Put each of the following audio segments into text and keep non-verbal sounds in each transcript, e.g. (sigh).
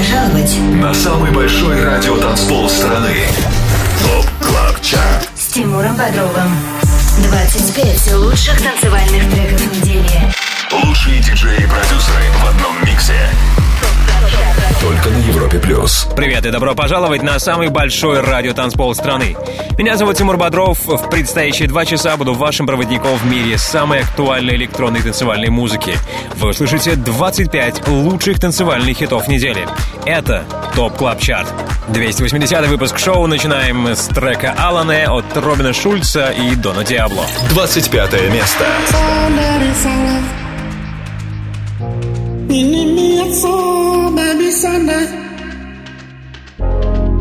пожаловать на самый большой радиотанцпол страны. ТОП КЛАБ ЧАРТ с Тимуром Бодровым. 25 лучших танцевальных треков недели. Лучшие диджеи и продюсеры в одном миксе. Только на Европе плюс. Привет и добро пожаловать на самый большой радиотанцпол страны. Меня зовут Тимур Бодров. В предстоящие два часа буду вашим проводником в мире самой актуальной электронной танцевальной музыки. Вы услышите 25 лучших танцевальных хитов недели. Это ТОП Клаб Чарт. 280 выпуск шоу начинаем с трека Алане от Робина Шульца и Дона Диабло. 25 место. binimi nyonso bebisane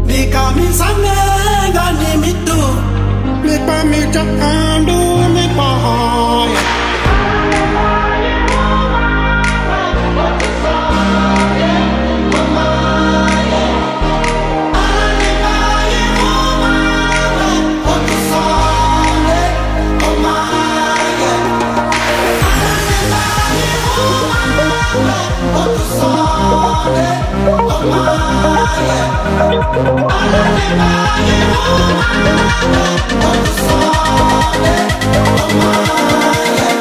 mikamisane ngani mitu. Mipamija andu mipahoya Oh my, oh my,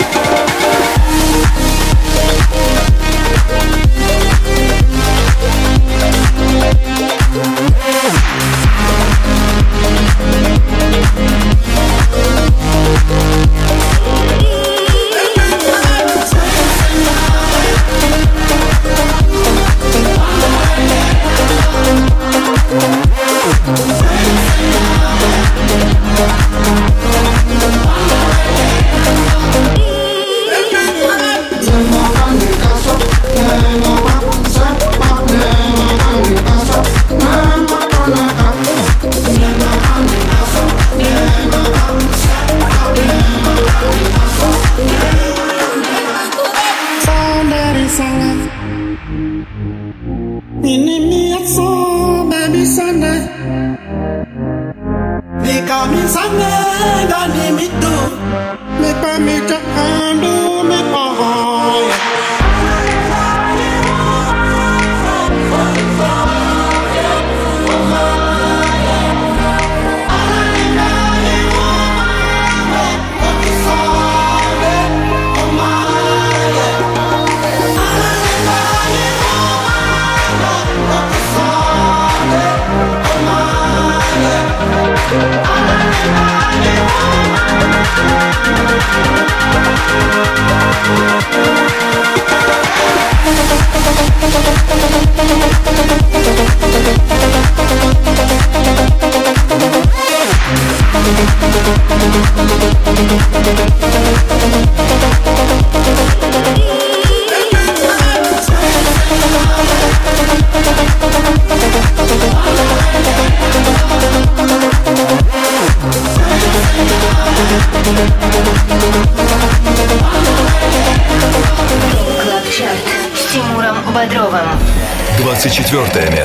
Четвертое место.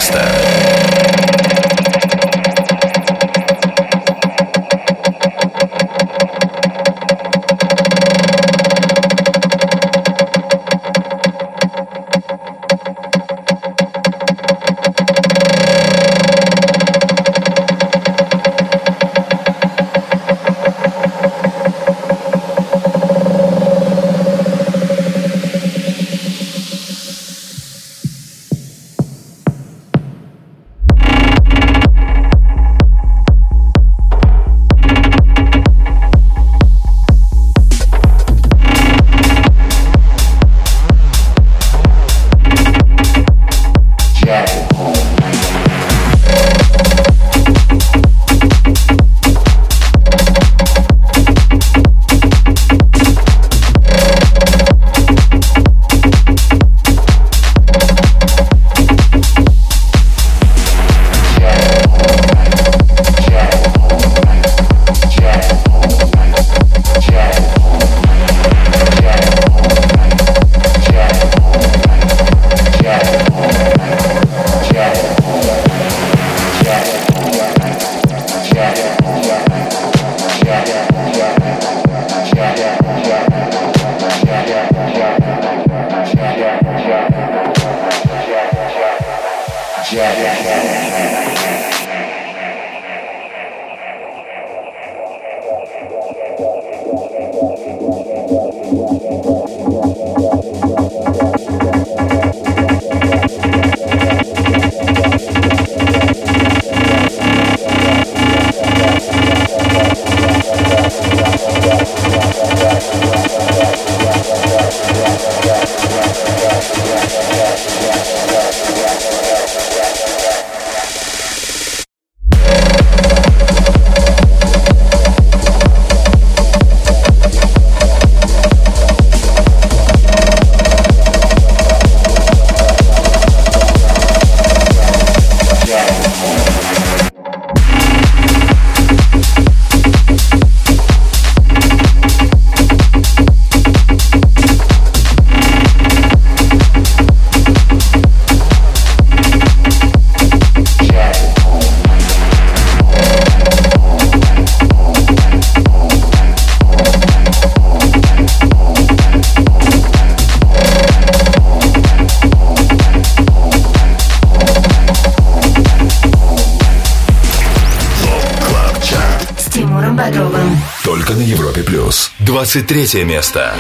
23 место.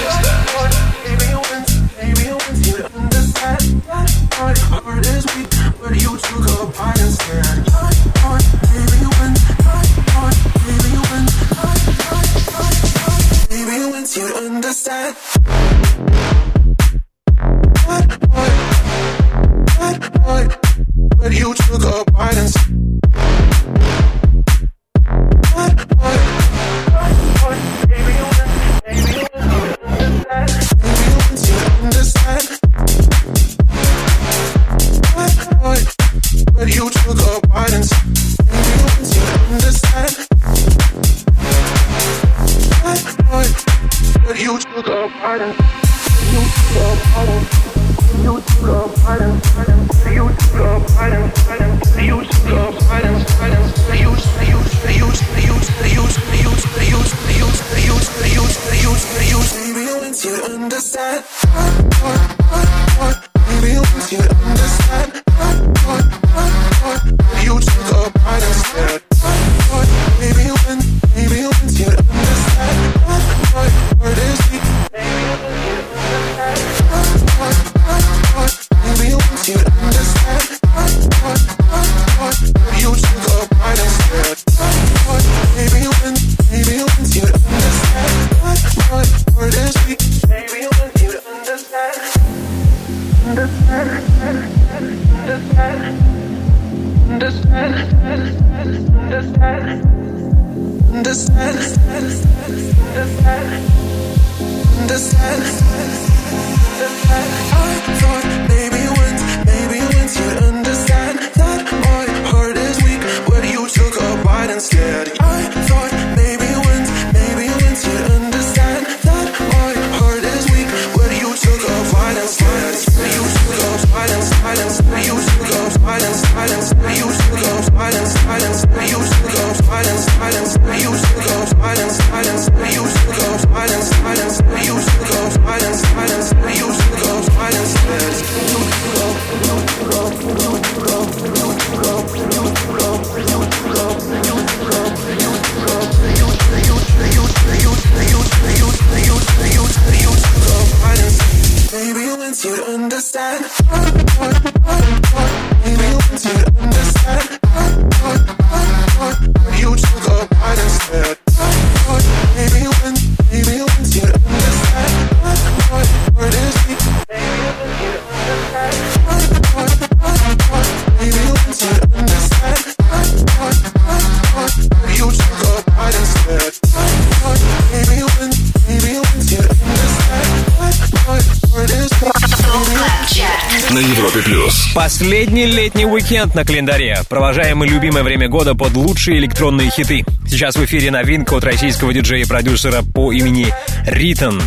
Последний летний уикенд на календаре. Провожаем мы любимое время года под лучшие электронные хиты. Сейчас в эфире новинка от российского диджея и продюсера по имени Ритон.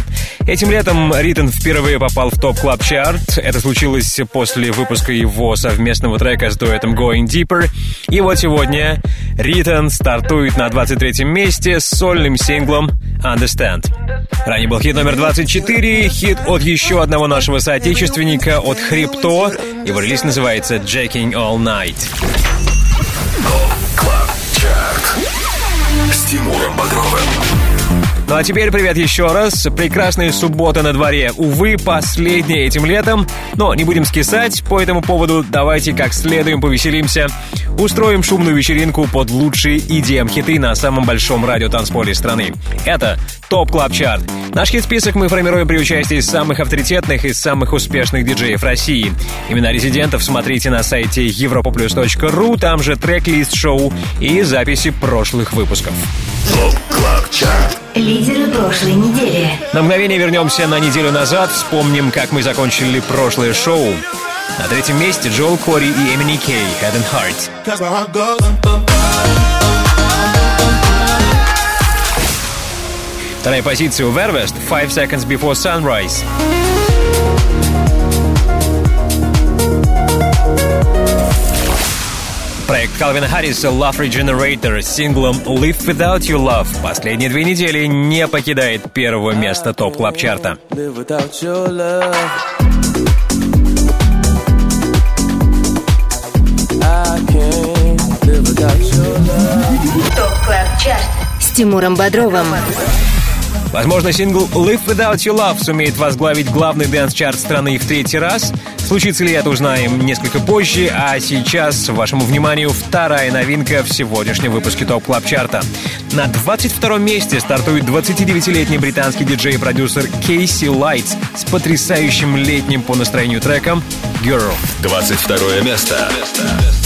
Этим летом Ритон впервые попал в топ клаб чарт Это случилось после выпуска его совместного трека с дуэтом Going Deeper. И вот сегодня Ритон стартует на 23-м месте с сольным синглом Understand. Ранее был хит номер 24, хит от еще одного нашего соотечественника, от Хрипто. Его релиз называется Jacking All Night. С Тимуром Бодровым. Ну а теперь привет еще раз. Прекрасная суббота на дворе. Увы, последняя этим летом. Но не будем скисать. По этому поводу давайте как следуем повеселимся. Устроим шумную вечеринку под лучшие EDM-хиты на самом большом радиотанцполе страны. Это Top Club Chart. Наш хит-список мы формируем при участии самых авторитетных и самых успешных диджеев России. Имена резидентов смотрите на сайте europaplus.ru, там же трек-лист шоу и записи прошлых выпусков. Top Club Chart. Лидеры прошлой недели. На мгновение вернемся на неделю назад, вспомним, как мы закончили прошлое шоу. На третьем месте Joel Corry и MNEK «Head and Heart». Вторая позиция у Vervest «Five Seconds Before Sunrise». Проект Калвина Харриса Love Regenerator с синглом Live Without You Love последние две недели не покидает первого места Top Club Chart а ТОП Club Chart с Тимуром Бодровым. Возможно, сингл Live Without You Love сумеет возглавить главный dance-чарт страны в третий раз. Случится ли это, узнаем несколько позже, а сейчас вашему вниманию вторая новинка в сегодняшнем выпуске Top Club Chart а. На 22 месте стартует 29-летний британский диджей и продюсер KC Lights с потрясающим летним по настроению треком «Girl». 22 место. ТОП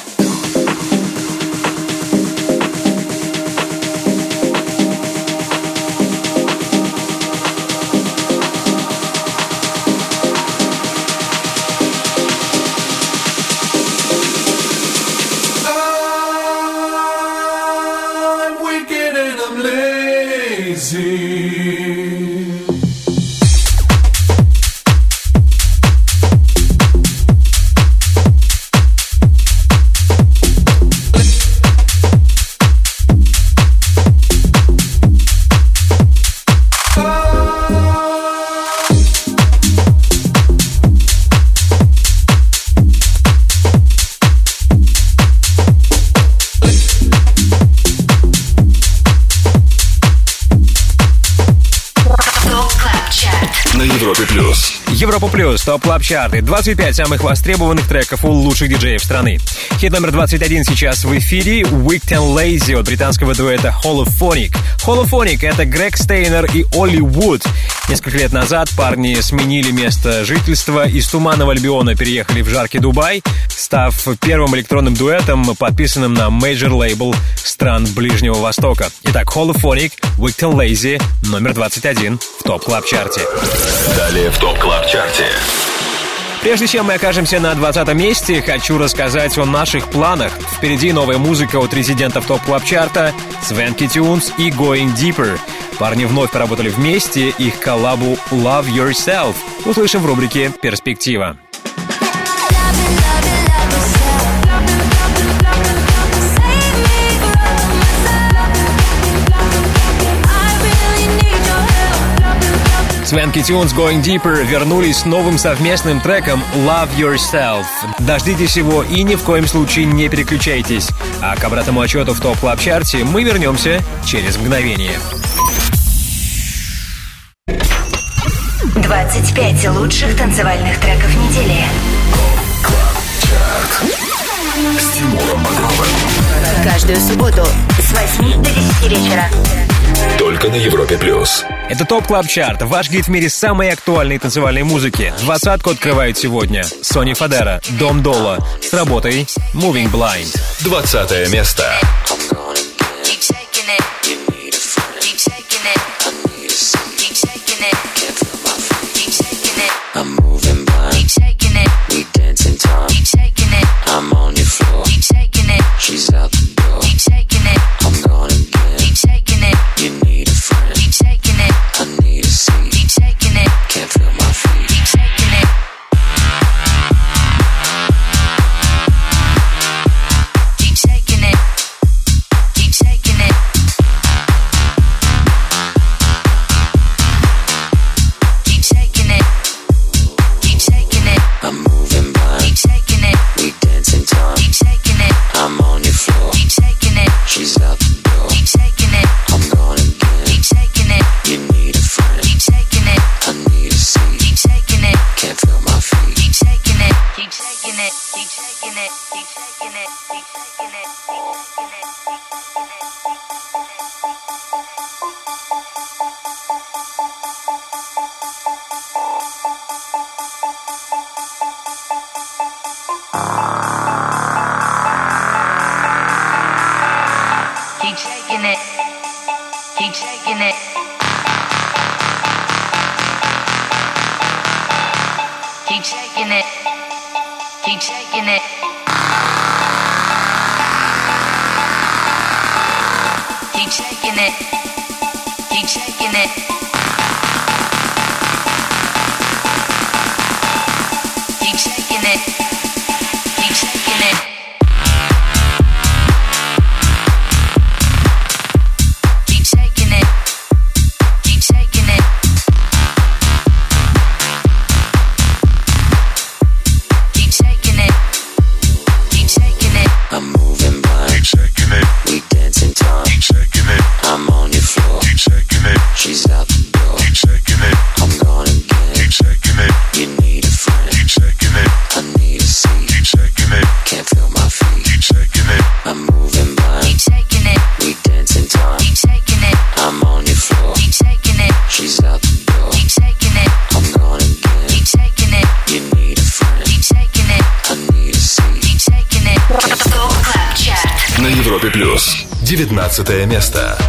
Top Club Chart и 25 самых востребованных треков у лучших диджеев страны. Хит номер 21 сейчас в эфире Wicked and Lazy от британского дуэта Hollaphonic. Hollaphonic — это Грег Стейнер и Олли Вуд. Несколько лет назад парни сменили место жительства, из Туманного Альбиона переехали в жаркий Дубай, став первым электронным дуэтом, подписанным на major лейбл стран Ближнего Востока. Итак, Hollaphonic, Wicked Lazy, номер 21 в Top Club Chart е Далее в топ клаб чарте Прежде чем мы окажемся на 20 месте, хочу рассказать о наших планах. Впереди новая музыка от резидентов топ клаб чарта Свенки Тюнс и Going Deeper. Парни вновь поработали вместе, их коллабу Love Yourself услышим в рубрике «Перспектива». Свенки Тюнс Going Deeper вернулись с новым совместным треком Love Yourself. Дождитесь его и ни в коем случае не переключайтесь. А к обратному отчету в топ клаб чарте мы вернемся через мгновение. 25 лучших танцевальных треков недели. Каждую субботу с 8 до 10 вечера. Только на Европе плюс. Это Top Club Chart, ваш гид в мире самой актуальной танцевальной музыки. Двадцатку открывают сегодня Sonny Fodera, Dom Dolla, с работой Moving Blind. Двадцатое место. planet. 19 место.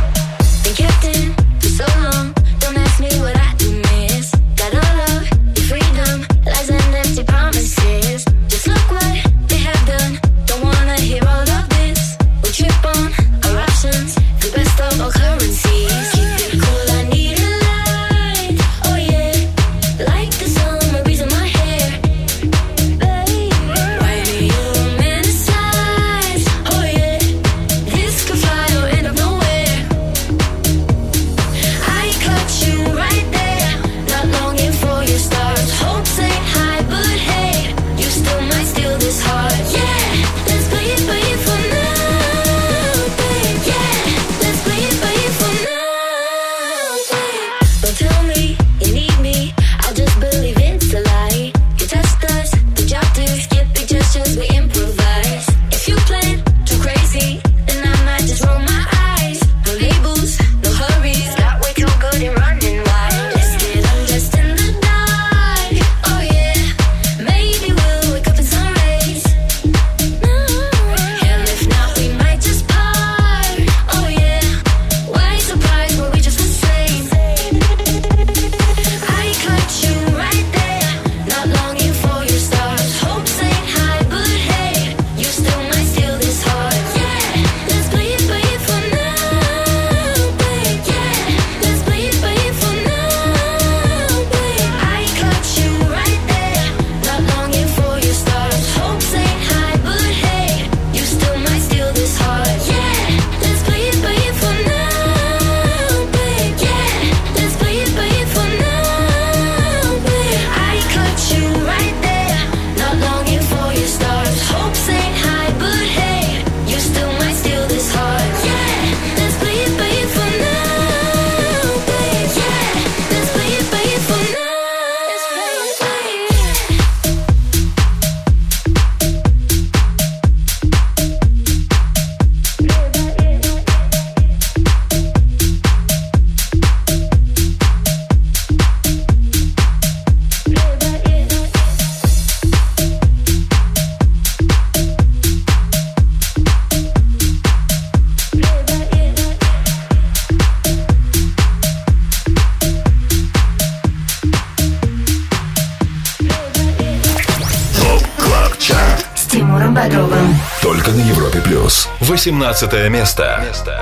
18 место. место.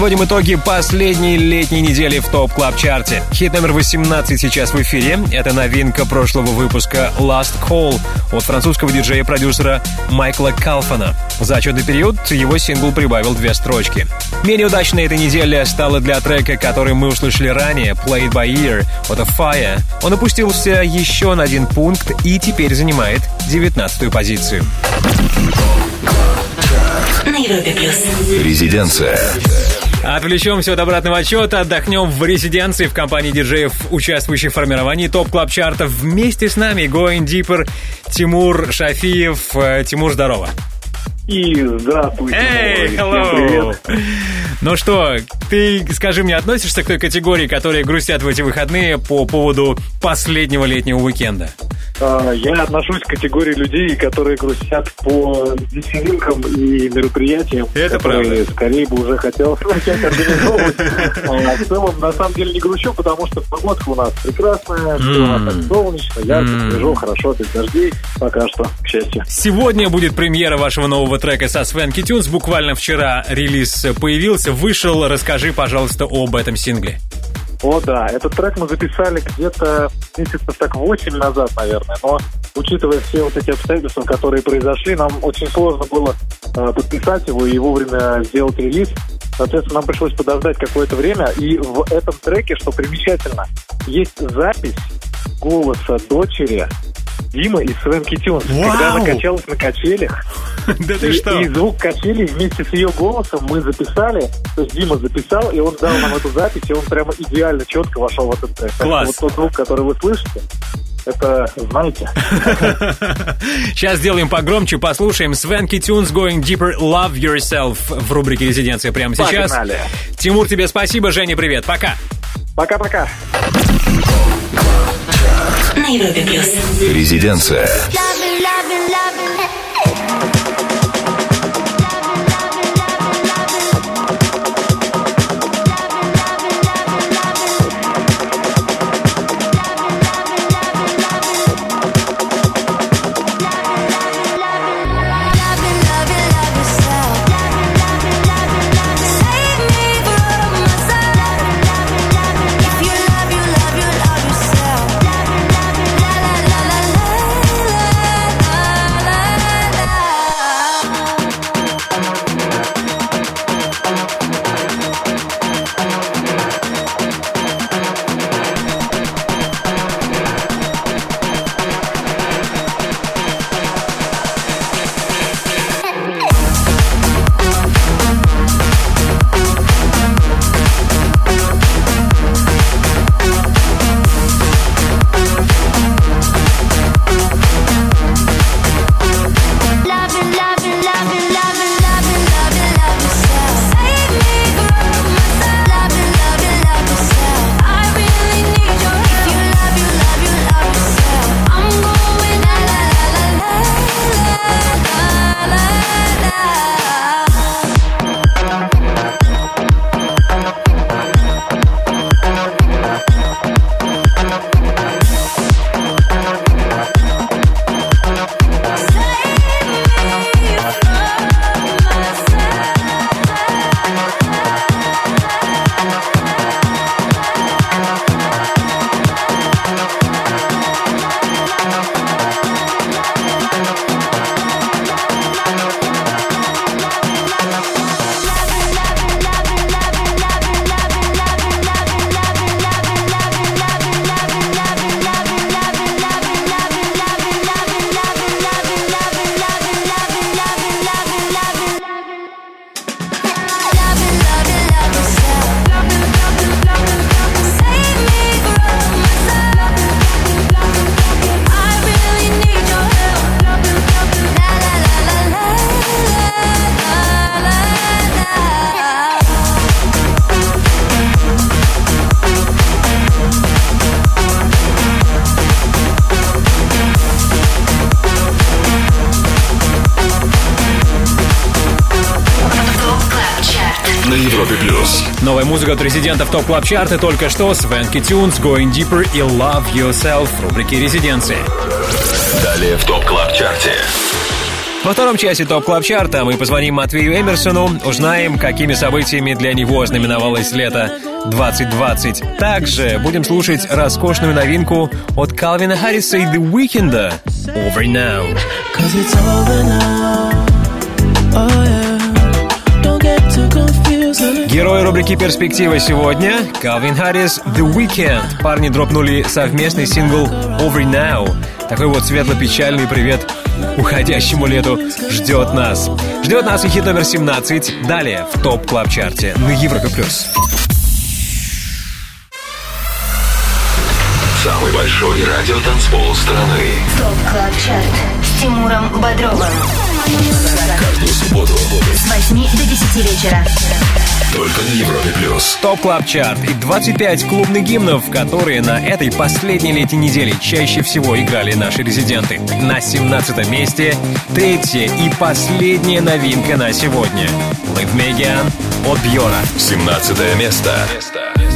Подводим итоги последней летней недели в топ клаб чарте Хит номер 18 сейчас в эфире. Это новинка прошлого выпуска Last Call от французского диджея-продюсера Майкла Калфана. За отчетный период его сингл прибавил две строчки. Менее удачной этой неделя стала для трека, который мы услышали ранее, Played by Ear от A Fire. Он опустился еще на один пункт и теперь занимает 19 позицию. На Европе плюс. Резиденция. Отвлечемся от обратного отчета, отдохнем в резиденции в компании диджеев, участвующих в формировании топ клаб чарта Вместе с нами Going Deeper, Тимур Шафиев. Э, Тимур, здорово. И здравствуйте. Эй, hello. привет. Ну что, ты, скажи мне, относишься к той категории, которые грустят в эти выходные по поводу последнего летнего уикенда? А, Я отношусь к категории людей, которые грустят по вечеринкам и мероприятиям, Это которые правда. скорее бы уже хотел начать организовывать. А В целом, на самом деле, не грущу, потому что погодка у нас прекрасная, все у нас так солнечно, ярко, свежо, хорошо, без дождей, пока что, к счастью. Сегодня будет премьера вашего нового трека со Свенки Тюнс. Буквально вчера релиз появился, вышел. Расскажи, пожалуйста, об этом сингле. О, да, этот трек мы записали где-то месяцев так 8 назад, наверное. Но учитывая все вот эти обстоятельства, которые произошли, нам очень сложно было э, подписать его и вовремя сделать релиз. Соответственно, нам пришлось подождать какое-то время. И в этом треке, что примечательно, есть запись голоса дочери Димы из Свенки Тюнс, когда она качалась на качелях. (laughs) Да И, и звук качелей вместе с ее голосом мы записали, то есть Дима записал, и он дал нам эту запись, и он прямо идеально четко вошел в этот трек. Что Класс. Вот тот звук, который вы слышите, это, знаете, (laughs) Сейчас сделаем погромче, послушаем Свенки Тюнс Going Deeper Love Yourself в рубрике «Резиденция» прямо сейчас. Погнали. Тимур, тебе спасибо, Женя, привет, пока. пока-пока. На Европе плюс. Резиденция. Новая музыка от резидентов Top Club Chart а только что Swanky Tunes, Going Deeper и Love Yourself в рубрике «Резиденции». Далее в Top Club Chart е. Во втором части Top Club Chart а мы позвоним Матвею Эмерсону, узнаем, какими событиями для него знаменовалось лето 2020. Также будем слушать роскошную новинку от Калвина Харриса и The Weeknd «Over Now». Герой рубрики «Перспектива» сегодня — Калвин Харрис «The Weekend». Парни дропнули совместный сингл «Over Now». Такой вот светло-печальный привет уходящему лету ждет нас. Ждет нас и хит номер 17. Далее в топ клаб чарте на Европе+. плюс. Самый большой радиотанцпол страны. ТОП КЛАБ ЧАРТ с Тимуром Бодровым. Каждую субботу С 8 до 10 вечера. только на Европе плюс. Top Club Chart и 25 клубных гимнов, которые на этой последней летней неделе чаще всего играли наши резиденты. На 17 месте третья и последняя новинка на сегодня. Live Again от Бьора. 17 место. Tears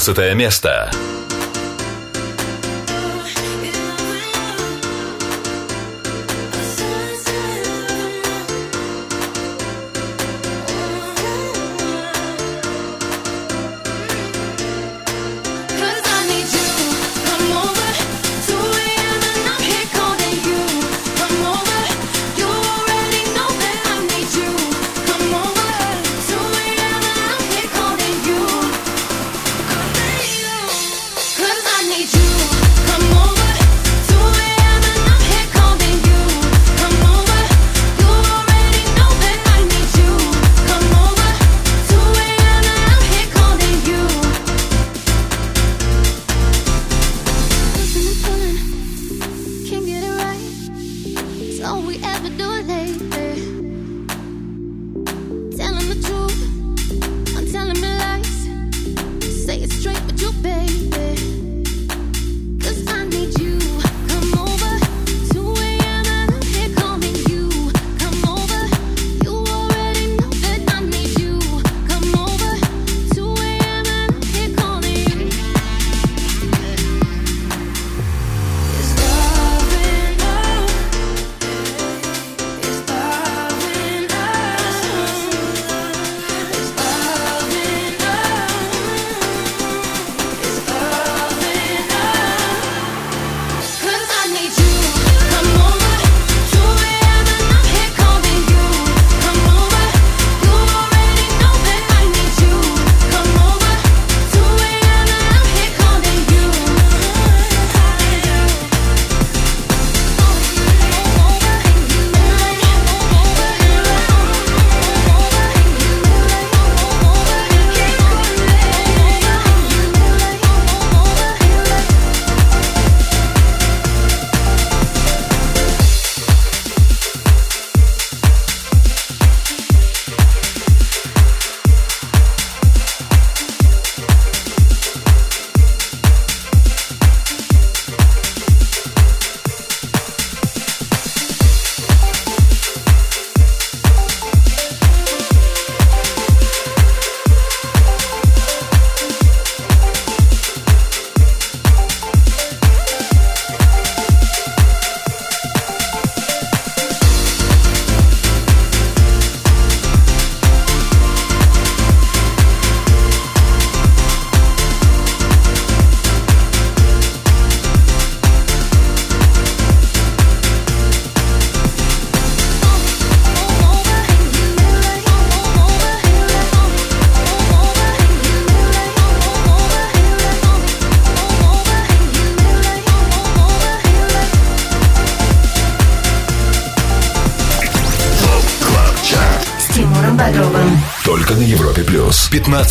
16 место.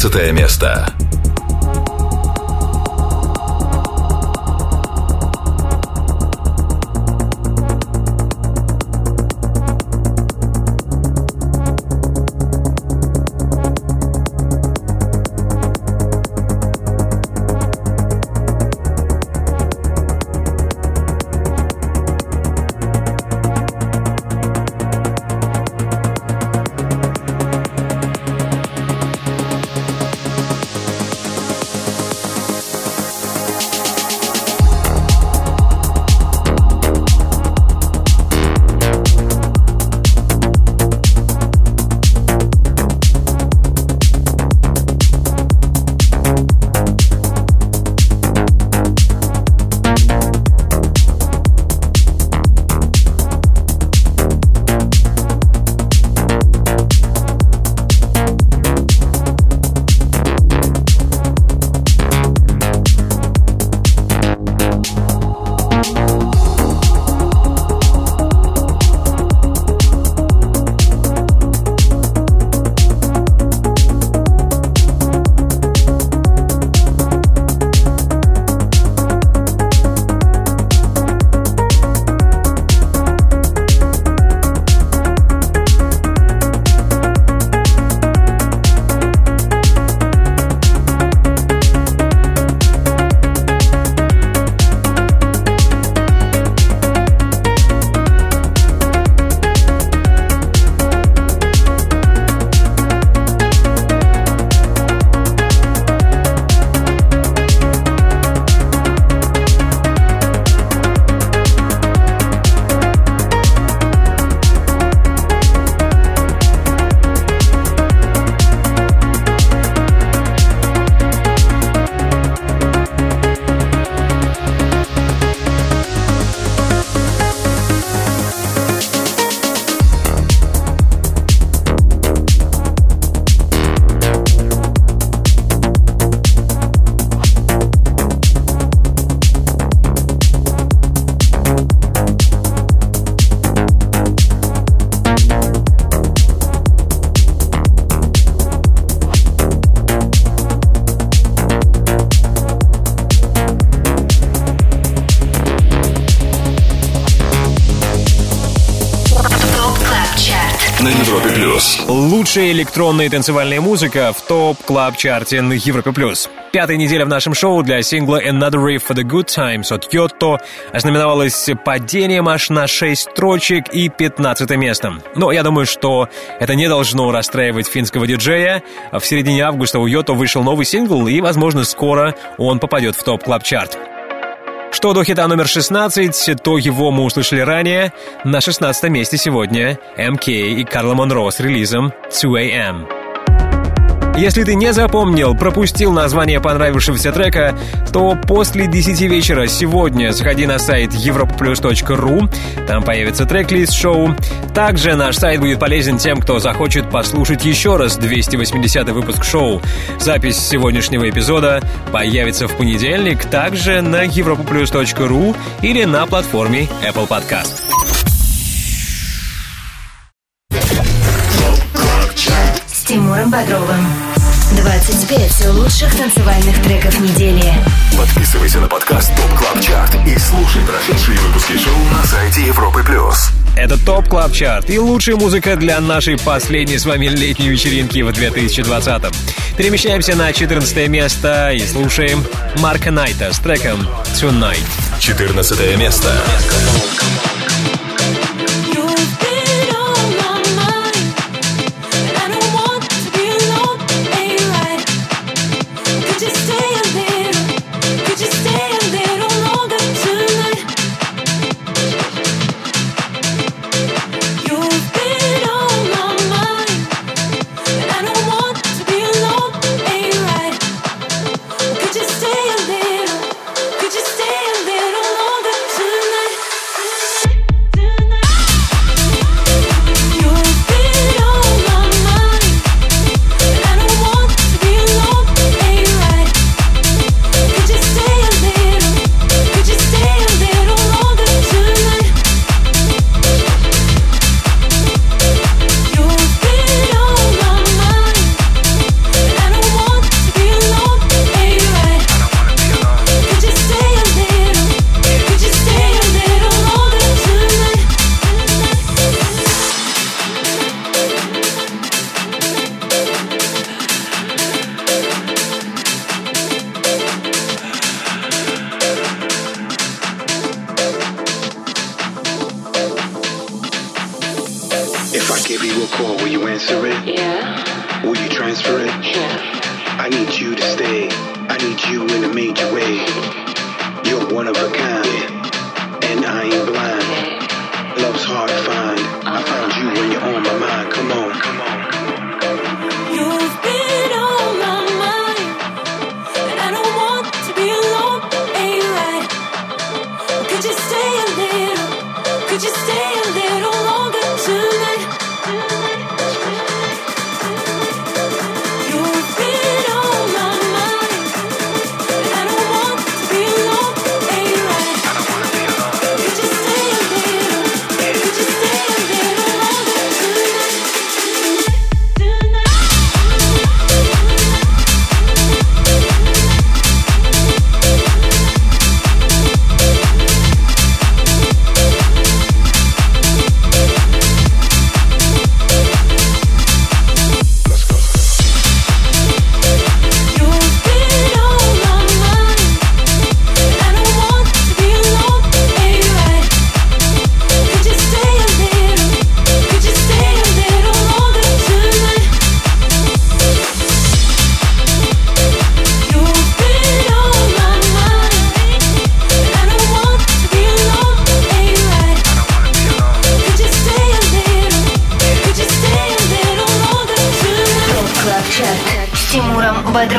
15 место. Лучшая электронная танцевальная музыка в Top Club Chart е на Европе+. плюс. Пятая неделя в нашем шоу для сингла Another Riff for the Good Times от Йотто ознаменовалась падением аж на 6 строчек и 15 местом. Но я думаю, что это не должно расстраивать финского диджея. В середине августа у Йотто вышел новый сингл, и, возможно, скоро он попадет в Top Club Chart. Что до хита номер 16, то его мы услышали ранее. На 16 месте сегодня МК и Карла Монро с релизом 2AM. Если ты не запомнил, пропустил название понравившегося трека, то после 10 вечера сегодня заходи на сайт europaplus.ru, там появится трек-лист шоу. Также наш сайт будет полезен тем, кто захочет послушать еще раз 280 выпуск шоу. Запись сегодняшнего эпизода появится в понедельник также на europaplus.ru или на платформе Apple Podcast. Тимуром Бодровым. 25 лучших танцевальных треков недели. Подписывайся на подкаст Top Club Chart и слушай прошедшие выпуски шоу на сайте Европы плюс. Это Top Club Chart и лучшая музыка для нашей последней с вами летней вечеринки в 2020-м. Перемещаемся на 14 место и слушаем Марка Найта с треком Tonight. 14 место. You've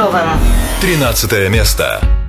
Бодровым. 13 место.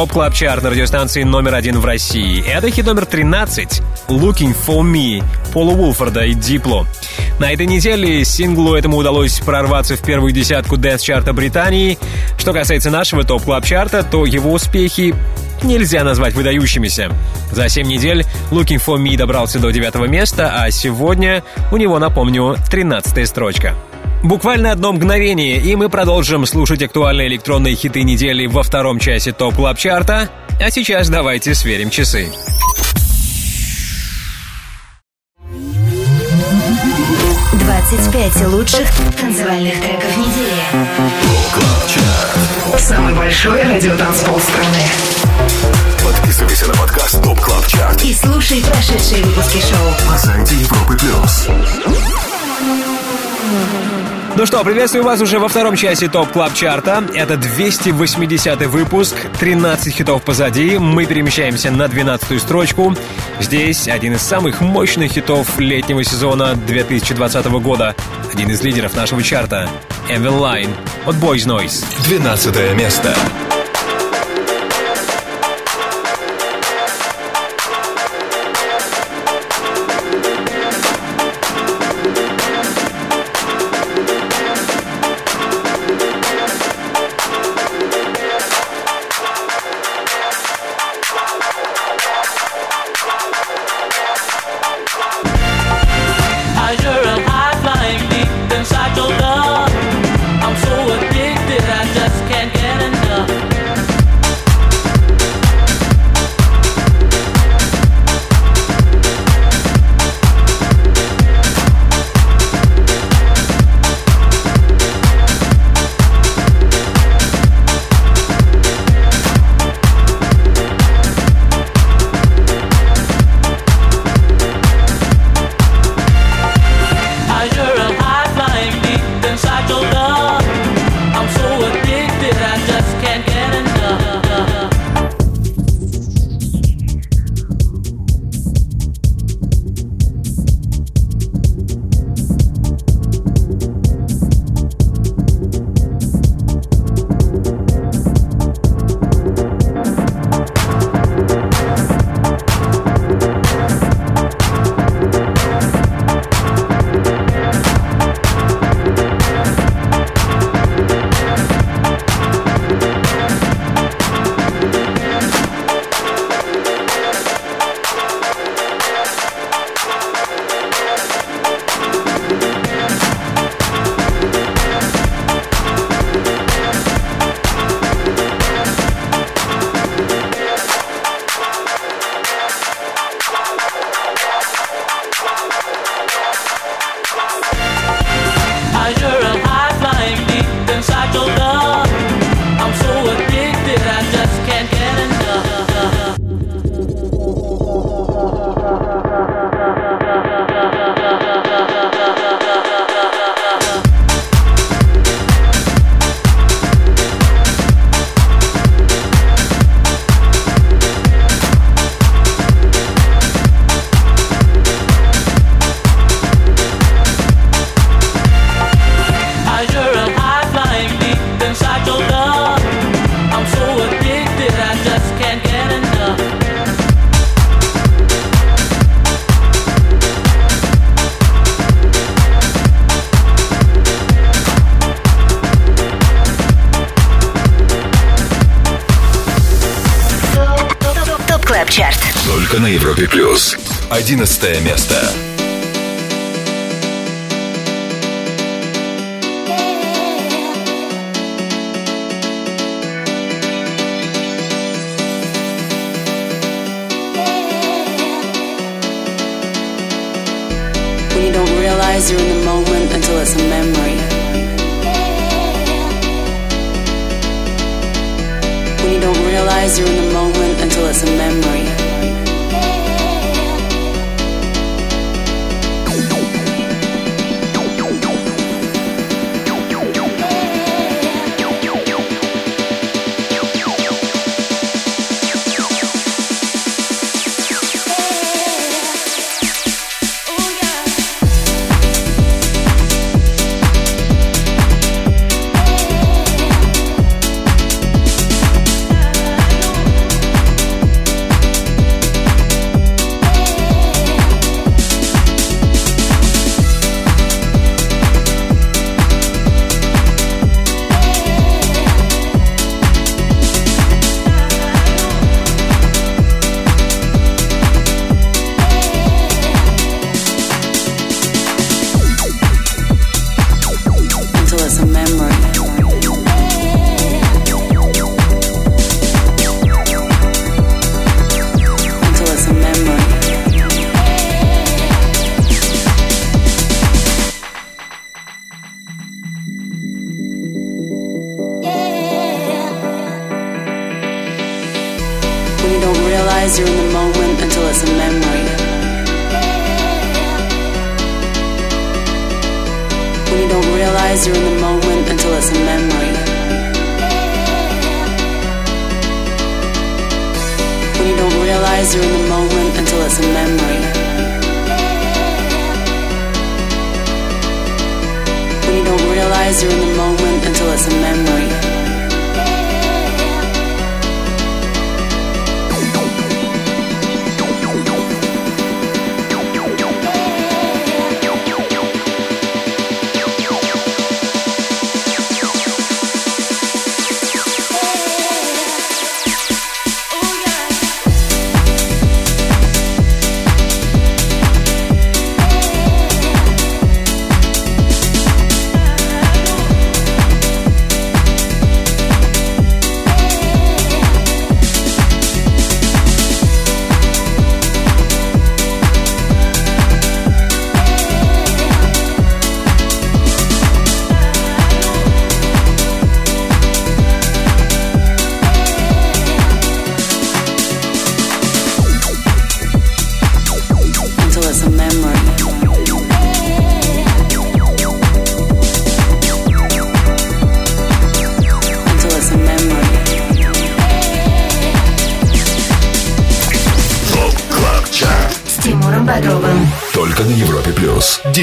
Top Club Chart на радиостанции номер один в России. Это хит номер 13 «Looking for Me» Пола Уолфорда и Дипло. На этой неделе синглу этому удалось прорваться в первую десятку dance-чарта Британии. Что касается нашего Top Club Chart а то его успехи нельзя назвать выдающимися. За 7 недель Looking for Me добрался до девятого места, а сегодня у него, напомню, 13 строчка. Буквально одно мгновение, и мы продолжим слушать актуальные электронные хиты недели во втором часе Top Club Chart а. А сейчас давайте сверим часы. Двадцать пять лучших танцевальных треков недели. Самый большой радиотанцпол страны. Подписывайся на подкаст Top Club Chart И слушай прошедшие выпуски шоу. на сайте Европы Плюс. Ну что, приветствую вас уже во втором часе Top Club Chart а. Это 280 выпуск, 13 хитов позади. Мы перемещаемся на 12 строчку. Здесь один из самых мощных хитов летнего сезона 2020 года. Один из лидеров нашего чарта. Evil Line от Boys Noise. 12 место. As 11 место.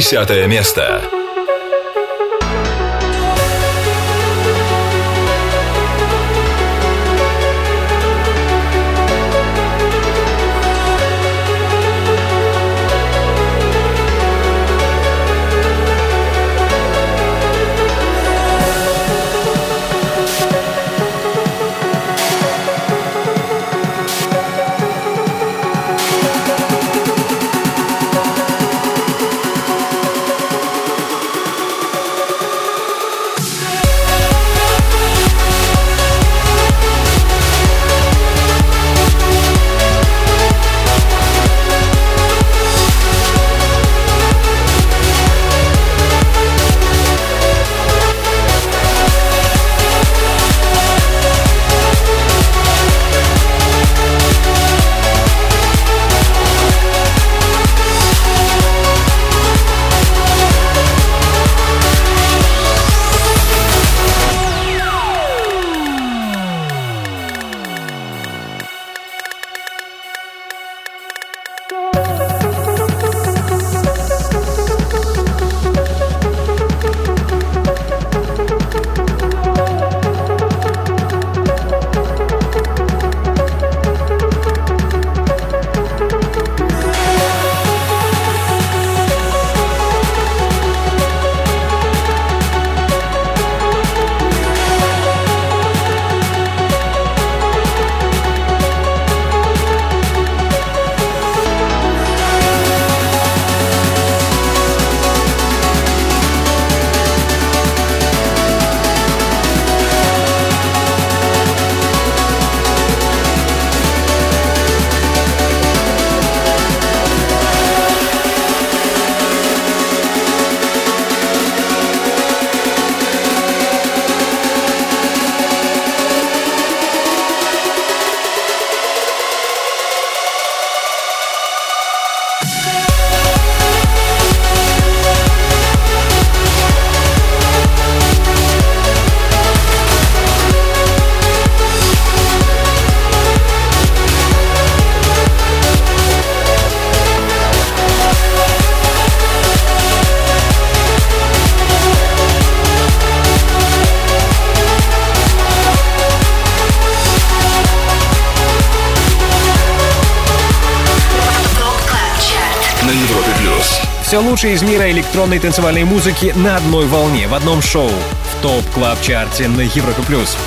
10 место. Все лучшее из мира электронной танцевальной музыки на одной волне, в одном шоу. В топ клаб чарте на Европе+. плюс.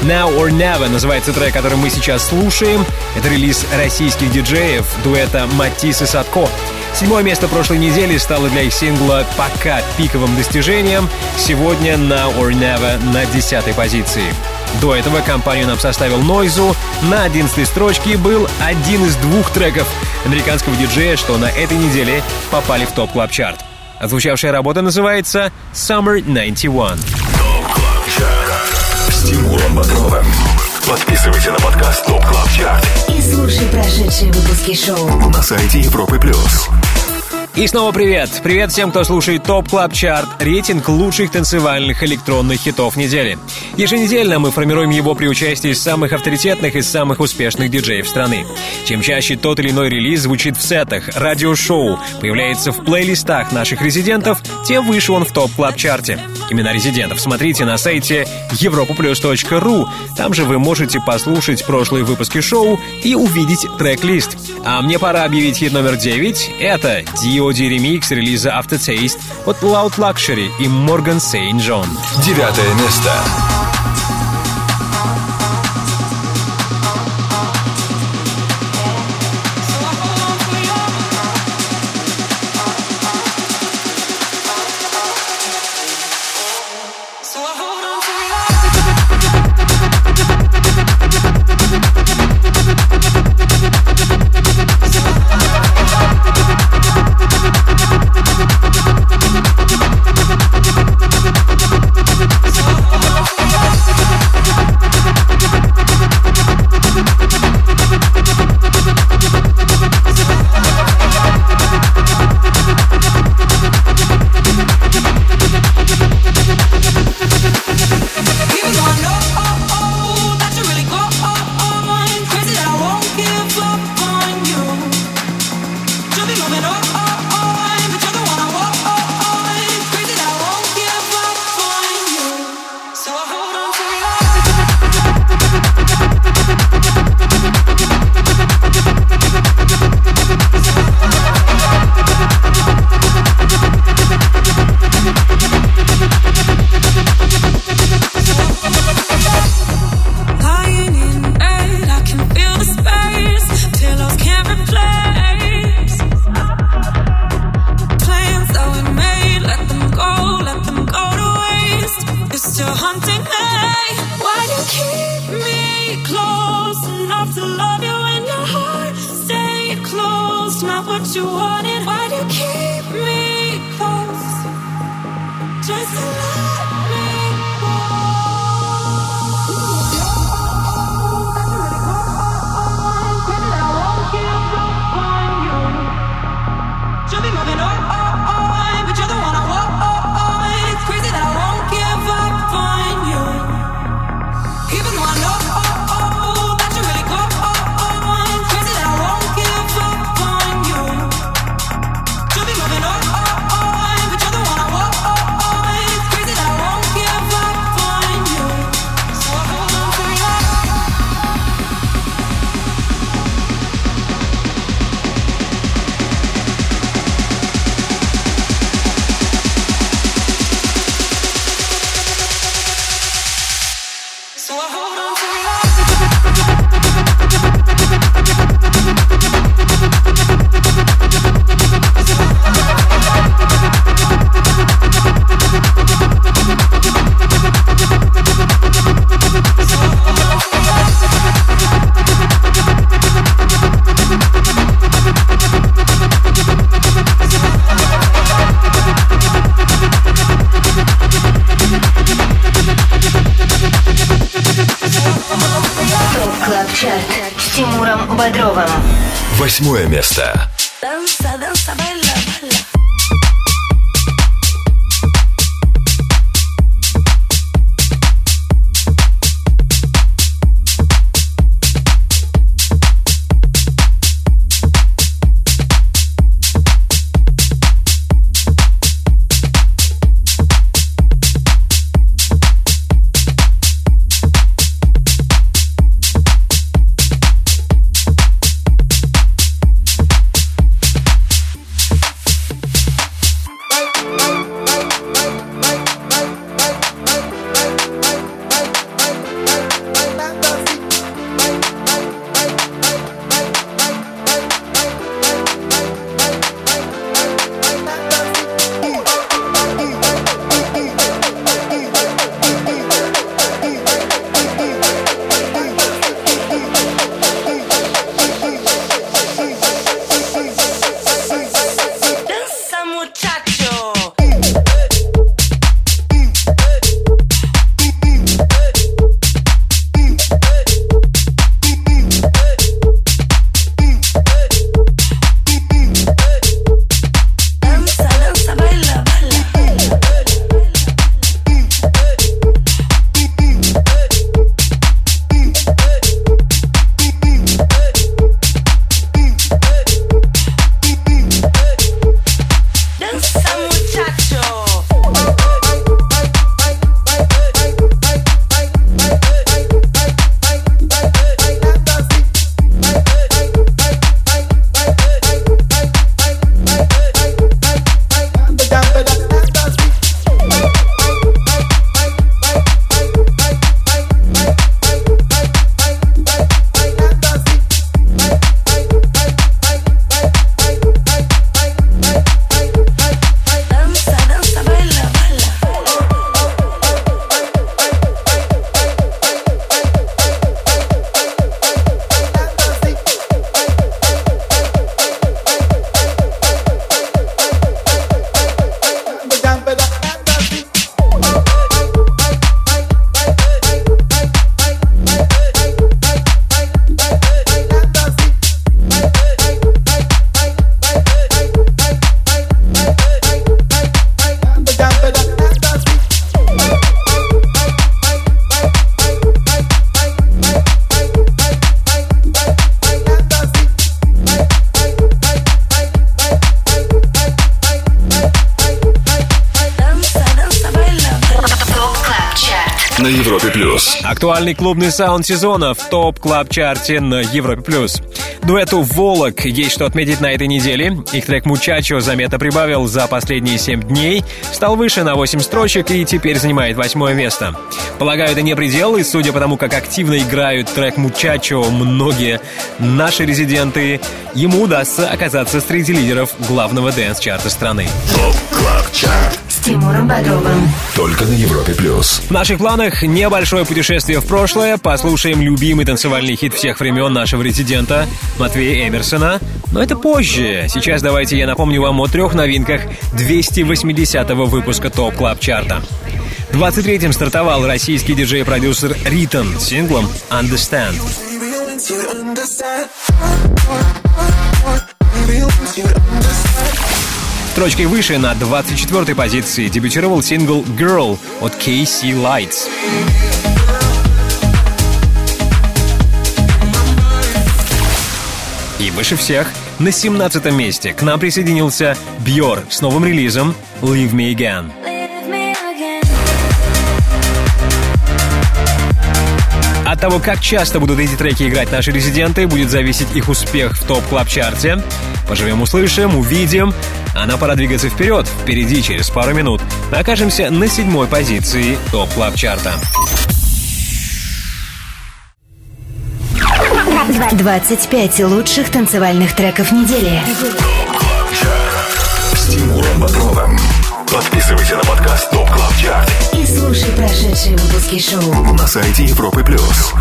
Now or Never называется трек, который мы сейчас слушаем. Это релиз российских диджеев, дуэта Матис и Садко. Седьмое место прошлой недели стало для их сингла пока пиковым достижением. Сегодня Now or Never на десятой позиции. До этого компанию нам составил Нойзу. На 11 строчке был один из двух треков американского диджея, что на этой неделе попали в Top Club Chart Отзвучавшая работа называется Summer 91. С Тимуром Бодровым. Подписывайся на подкаст Top Club Chart И слушай прошедшие выпуски шоу. на сайте Европы плюс. И снова привет! Привет всем, кто слушает Top Club Chart, рейтинг лучших танцевальных электронных хитов недели. Еженедельно мы формируем его при участии самых авторитетных и самых успешных диджеев страны. Чем чаще тот или иной релиз звучит в сетах, радиошоу, появляется в плейлистах наших резидентов, тем выше он в Top Club Chart е. Имена резидентов смотрите на сайте europaplus.ru. Там же вы можете послушать прошлые выпуски шоу и увидеть трек-лист. А мне пора объявить хит номер 9. Это DOD ремикс релиза Aftertaste от Loud Luxury и Morgan St. John. Девятое место. You wanted. Восьмое место. Актуальный клубный саунд сезона в Top Club Chart е на Европе плюс. Дуэту Volac есть что отметить на этой неделе. Их трек Muchacho заметно прибавил за последние 7 дней, стал выше на 8 строчек и теперь занимает восьмое место. Полагаю, это не предел, и судя по тому, как активно играют трек Muchacho многие наши резиденты, ему удастся оказаться среди лидеров главного dance-чарта страны. ТОП Клаб Чарт с Тимуром Бодровым. Только на Европе плюс. В наших планах небольшое путешествие в прошлое. Послушаем любимый танцевальный хит всех времен нашего резидента Матвея Эмерсона. Но это позже. Сейчас давайте я напомню вам о трех новинках 280-го выпуска Top Club Chart а. 23-м стартовал российский диджей-продюсер Ритон с синглом «Understand». Строчкой выше на 24-й позиции дебютировал сингл «Girl» от KC Lights. И выше всех, на 17-м месте, к нам присоединился Бьор с новым релизом «Leave Me Again». От того, как часто будут эти треки играть наши резиденты, будет зависеть их успех в топ клаб чарте Поживем, услышим, увидим. А нам пора двигаться вперед. Впереди через пару минут мы окажемся на седьмой позиции Top Club Chart а 25 лучших танцевальных треков недели. С Тимуром Бодровым. Подписывайся на подкаст Top Club Chart И слушай прошедшие выпуски шоу. на сайте Европы плюс.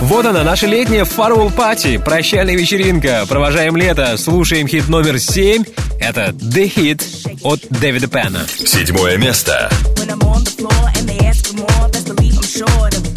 Вот она, наша летняя Farewell Party, прощальная вечеринка. Провожаем лето, слушаем хит номер 7. Это The Hit от Дэвида Пена. Седьмое место. When I'm on the floor and they ask for more, best believe I'm sure to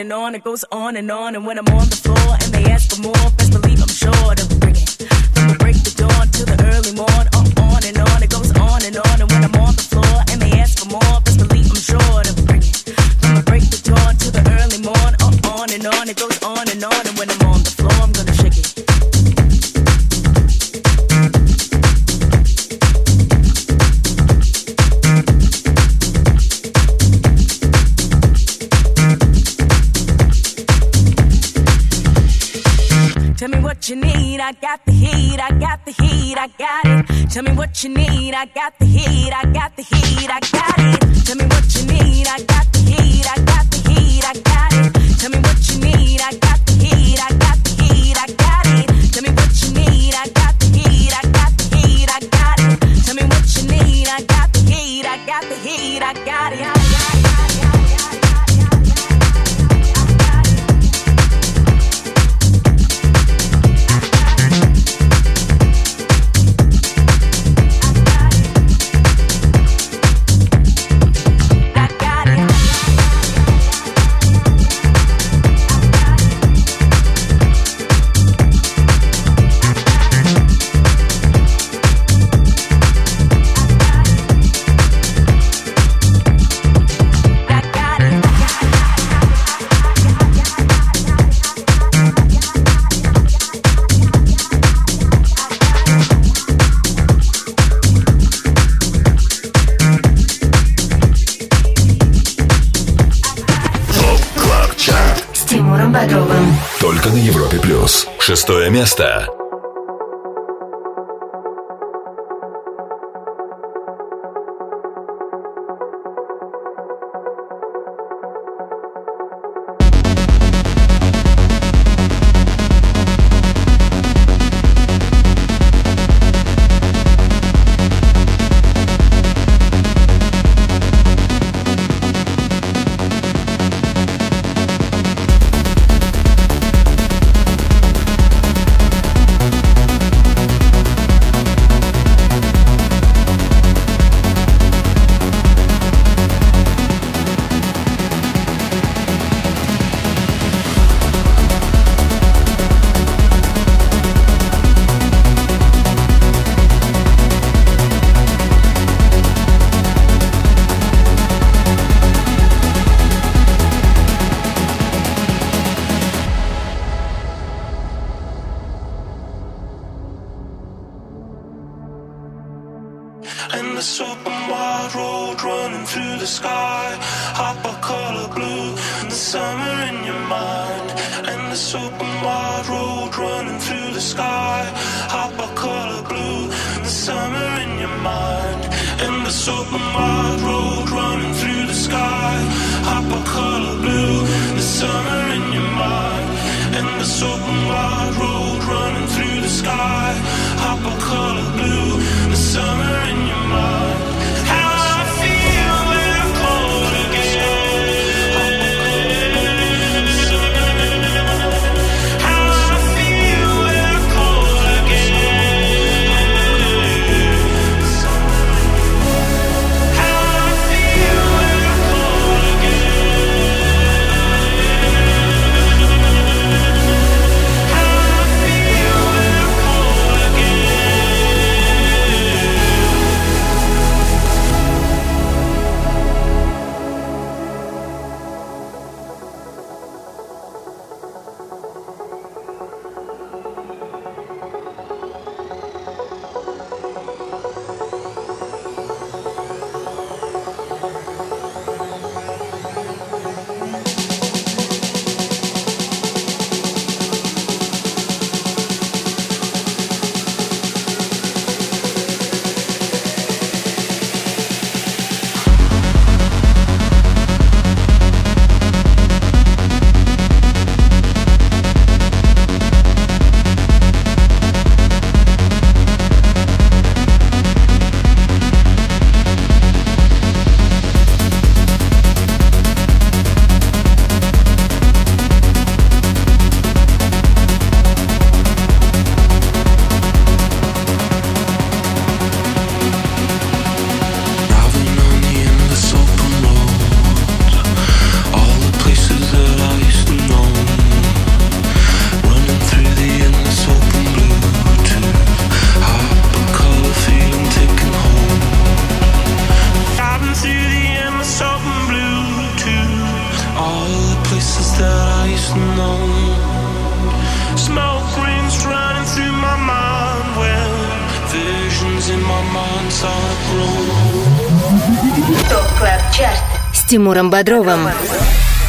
and on, it goes on and on. And when I'm on the floor and they ask for more, best believe I'm sure to bring it. From the break of dawn to the early morn, on, on and on, it goes on and on. And when I'm on the floor and they ask for more, best believe I'm sure to bring it. From the break of dawn to the early morn, on, on and on, it goes on and on. And when I'm on Tell me what you need, I got the heat, I got the Шестое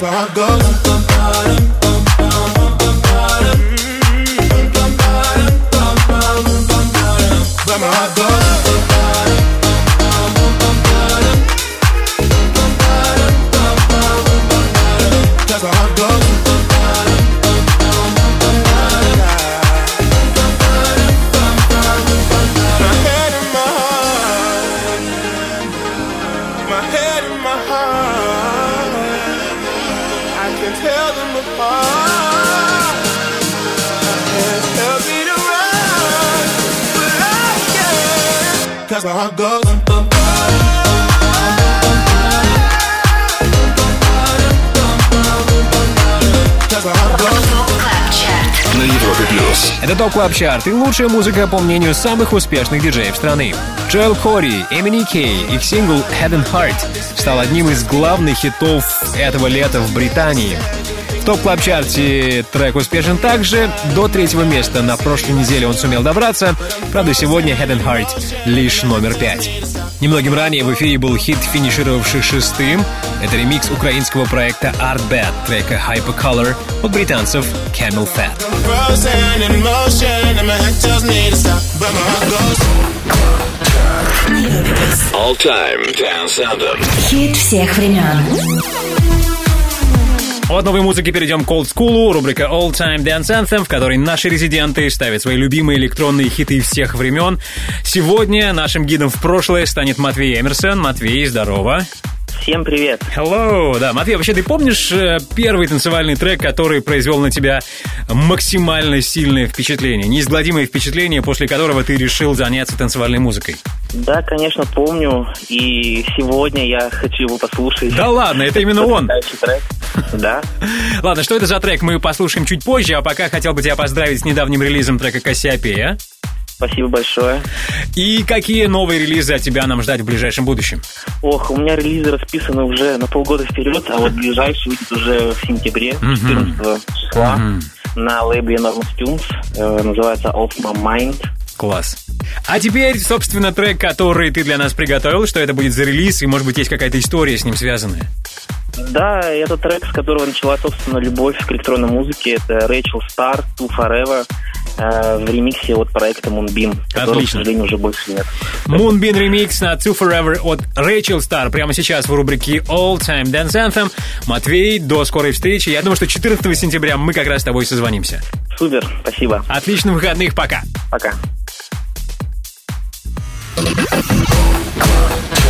where I go. Goes. На Европе плюс. Это Top Club Chart и лучшая музыка по мнению самых успешных диджеев страны. Джоэл Кори, MNEK, их сингл Head and Heart стал одним из главных хитов этого лета в Британии. В Top Club Chart е трек успешен также. До третьего места на прошлой неделе он сумел добраться. Правда, сегодня Head and Heart лишь номер пять. Немногим ранее в эфире был хит, финишировавший шестым. Это ремикс украинского проекта Art Bad трека Hypercolor от британцев Camel Fat. All Time Dance Anthem. Хит всех времен. От новой музыки перейдем к олдскулу, рубрика All Time Dance Anthem, в которой наши резиденты ставят свои любимые электронные хиты всех времен. Сегодня нашим гидом в прошлое станет Матвей Эмерсон. Матвей, здорово. Всем привет. Hello. Да, Матвей, вообще ты помнишь э, первый танцевальный трек, который произвел на тебя максимально сильное впечатление, неизгладимое впечатление, после которого ты решил заняться танцевальной музыкой? Да, конечно, помню. И сегодня я хочу его послушать. Да ладно, это именно он. Трек. Да. (laughs) Ладно, что это за трек, мы послушаем чуть позже, а пока хотел бы тебя поздравить с недавним релизом трека «Кассиопея». Спасибо большое. И какие новые релизы от тебя нам ждать в ближайшем будущем? Ох, у меня релизы расписаны уже на полгода вперед, а вот ближайший выйдет уже в сентябре, Мгм. 14 числа, на лейбле Enormous Tunes. Э, называется Off My Mind. Класс. А теперь, собственно, трек, который ты для нас приготовил, что это будет за релиз, и, может быть, есть какая-то история с ним связанная. Да, это трек, с которого начала, собственно, любовь к электронной музыке. Это Рэйчел Стар, Two Forever, э, в ремиксе от проекта Moonbeam, которого, к Отлично. сожалению, уже больше нет. Moonbeam ремикс на Two Forever от Рэйчел Star прямо сейчас в рубрике All Time Dance Anthem. Матвей, до скорой встречи. Я думаю, что 14 сентября мы как раз с тобой созвонимся. Супер, спасибо. Отличных выходных, пока. Пока.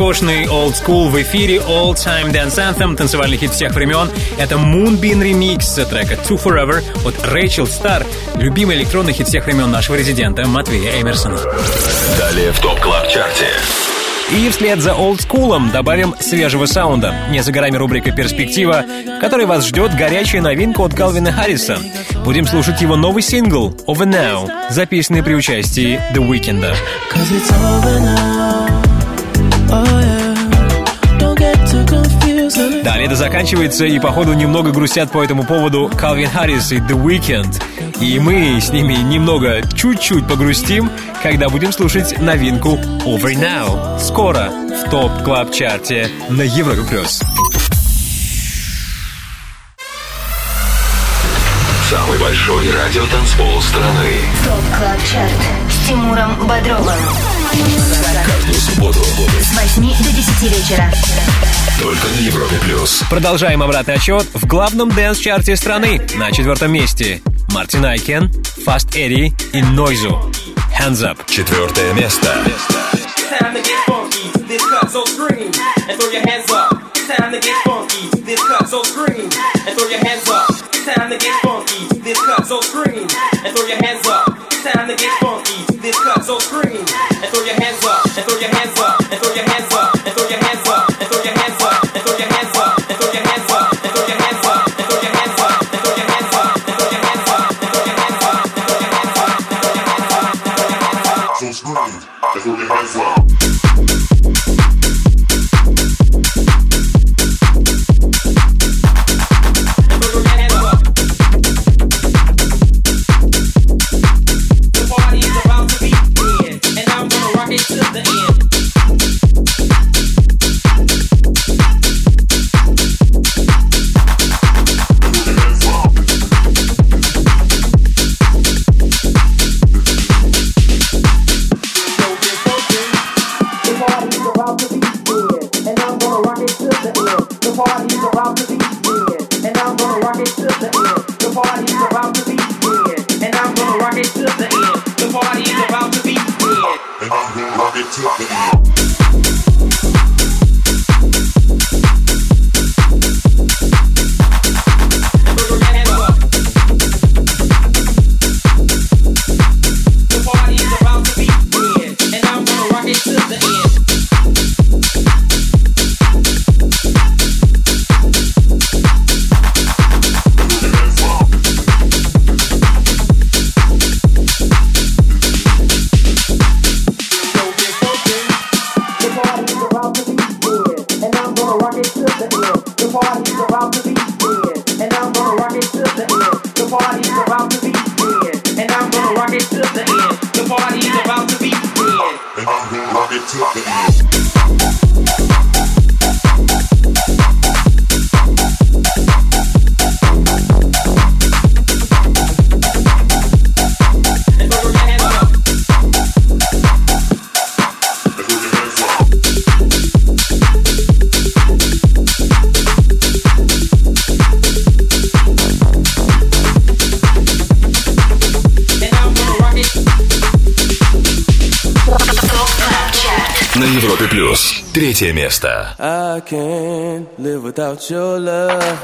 Роскошный old school в эфире All Time Dance Anthem, танцевальный хит всех времен. Это Moonbeam ремикс трека To Forever от Рэйчел Стар, любимый электронный хит всех времен нашего резидента Матвея Эмерсона. Далее в Top Club Chart е. И вслед за олдскулом добавим свежего саунда. Не за горами рубрика «Перспектива», в которой вас ждет горячая новинка от Калвина Харриса. Будем слушать его новый сингл «Over Now», записанный при участии The Weeknd. Да, лето заканчивается, и, походу, немного грустят по этому поводу Калвин Харрис и The Weeknd. И мы с ними немного, чуть-чуть погрустим, когда будем слушать новинку Over Now. Скоро в Top Club Chart е на Европе+. плюс. Самый большой радио танцпол страны. Top Club Chart с Тимуром Бодровым. Каждую субботу с 8 до 10 вечера. Только на Европе плюс. Продолжаем обратный отсчет в главном dance -чарте страны на четвертом месте. Martin Ikin, Fast Eddie и Noizu. Hands up. Четвертое место. Time to get funky, this cut so scream and throw your hands up. Time to get funky, this cut so scream and throw your hands up. Time to get funky, this cut so scream and throw your hands up. Time to get funky, this cut so scream and throw your hands up and throw your hands up and throw your hands up and throw your hands up. место. I can't live without your love.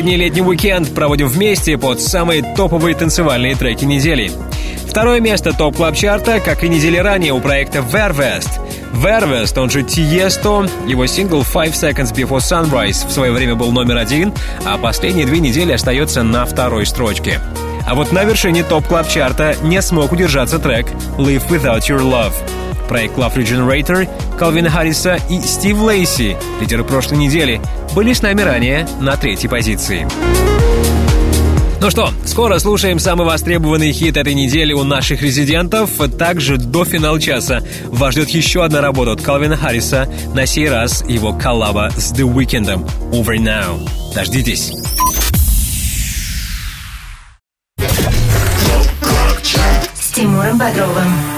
Последний летний уикенд проводим вместе под самые топовые танцевальные треки недели. Второе место топ клаб чарта, как и недели ранее у проекта Vervest. Vervest, он же Tiesto, его сингл Five Seconds Before Sunrise в свое время был номер один, а последние две недели остается на второй строчке. А вот на вершине топ клаб чарта не смог удержаться трек Live Without Your Love. Проект Love Regenerator, Калвина Харриса и Стив Лейси, лидеры прошлой недели, были с нами ранее на третьей позиции. Ну что, скоро слушаем самый востребованный хит этой недели у наших резидентов. Также до финала часа вас ждет еще одна работа от Калвина Харриса, на сей раз его коллаба с The Weeknd Over Now. Дождитесь. С Тимуром Бодровым.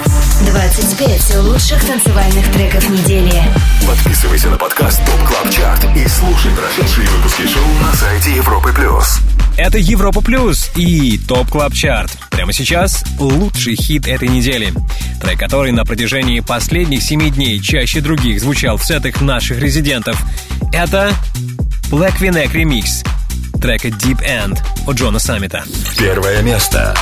25 лучших танцевальных треков недели. Подписывайся на подкаст Top Club Chart и слушай прошедшие выпуски шоу на сайте Европы плюс. Это Европа Плюс и Top Club Chart. Прямо сейчас лучший хит этой недели. Трек, который на протяжении последних семи дней чаще других звучал в сетах наших резидентов. Это Black V Neck Remix трека Deep End от Джона Саммита. Первое место.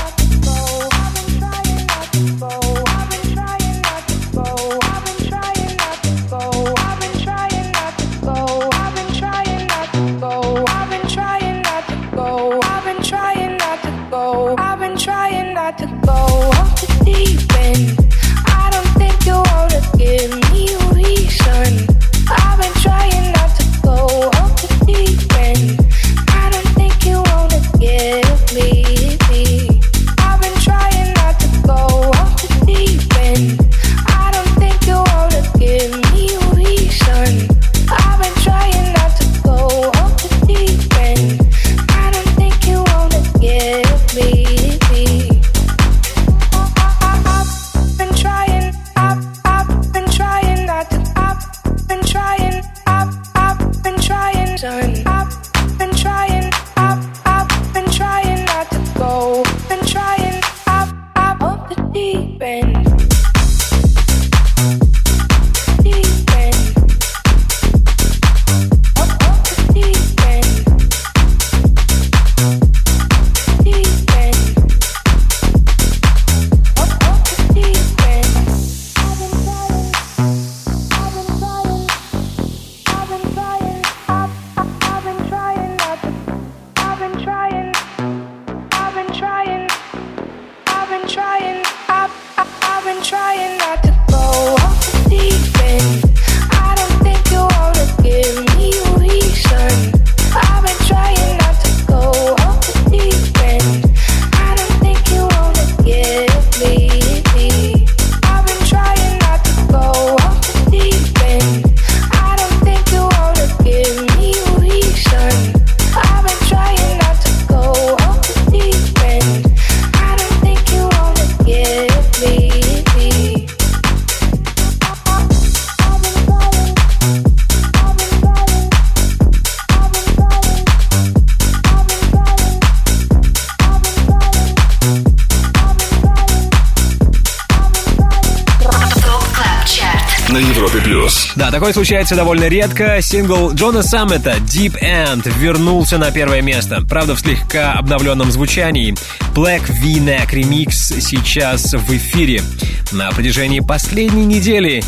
Такое случается довольно редко. Сингл Джона Саммета «Deep End» вернулся на первое место. Правда, в слегка обновленном звучании. Black V-Neck Remix сейчас в эфире. На протяжении последней недели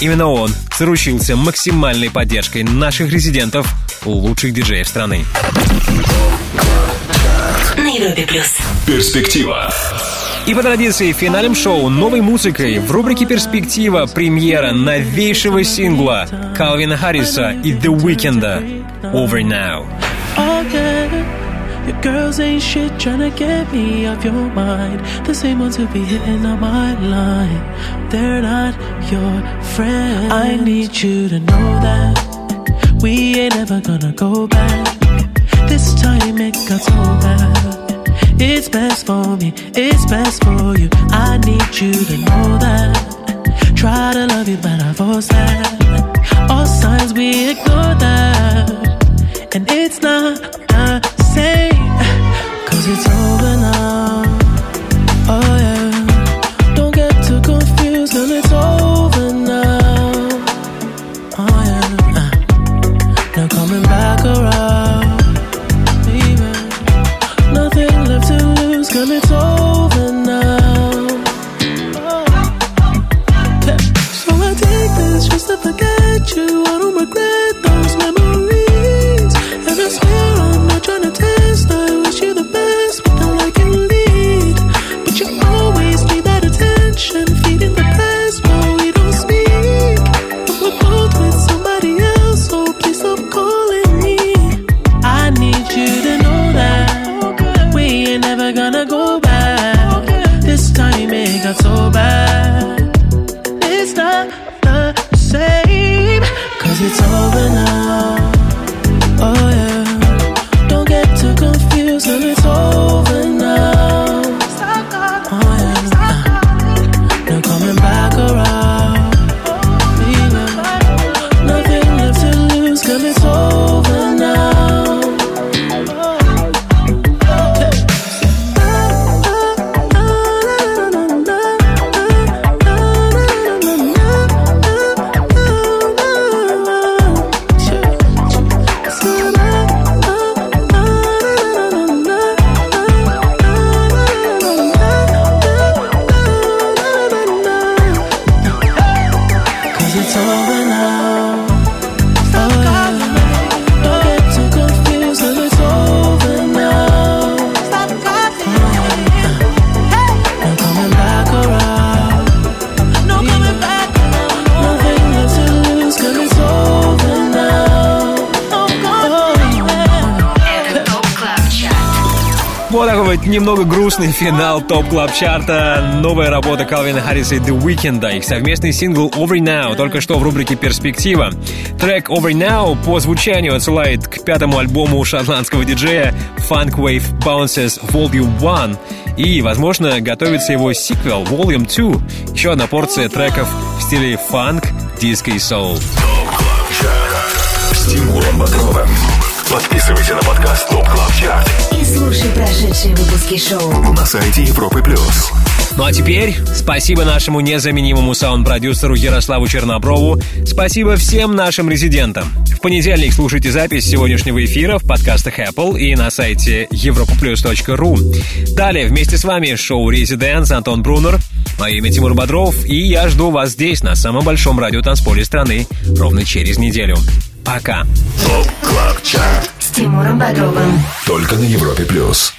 именно он заручился максимальной поддержкой наших резидентов лучших диджеев страны. На Европе плюс. Перспектива. И по традиции финалем шоу новой музыкой в рубрике «Перспектива» премьера новейшего сингла Калвина Харриса и The Weeknd «Over Now». Oh your girls ain't shit tryna get me off your mind. The same ones who be hitting on my line. They're not your friends. I need you to know that we ain't ever gonna go back. This time it got so bad. It's best for me, it's best for you. I need you to know that. Try to love you, but I force that. All signs we ignore that. And it's not the same. Cause it's over now. Грустный финал топ клаб чарта Новая работа Калвина Харриса и The Weeknd, их совместный сингл Over Now, только что в рубрике «Перспектива». Трек Over Now по звучанию отсылает к пятому альбому шотландского диджея Funk Wave Bounces Volume 1 и, возможно, готовится его сиквел Volume 2, еще одна порция треков в стиле фанк, диско и соул. Тимуром Бодровым. Подписывайся на подкаст Top Club Chart И слушай прошедшие выпуски шоу. на сайте Европы плюс. Ну а теперь спасибо нашему незаменимому саунд-продюсеру Ярославу Черноброву. Спасибо всем нашим резидентам. В понедельник слушайте запись сегодняшнего эфира в подкастах Apple и на сайте europaplus.ru. Далее вместе с вами шоу «Residence» Антон Брунер. Мое имя Тимур Бодров, и я жду вас здесь, на самом большом радиотанцполе страны, ровно через неделю. Пока. Top Club Chart. С Тимуром Бодровым. Только на Европе плюс.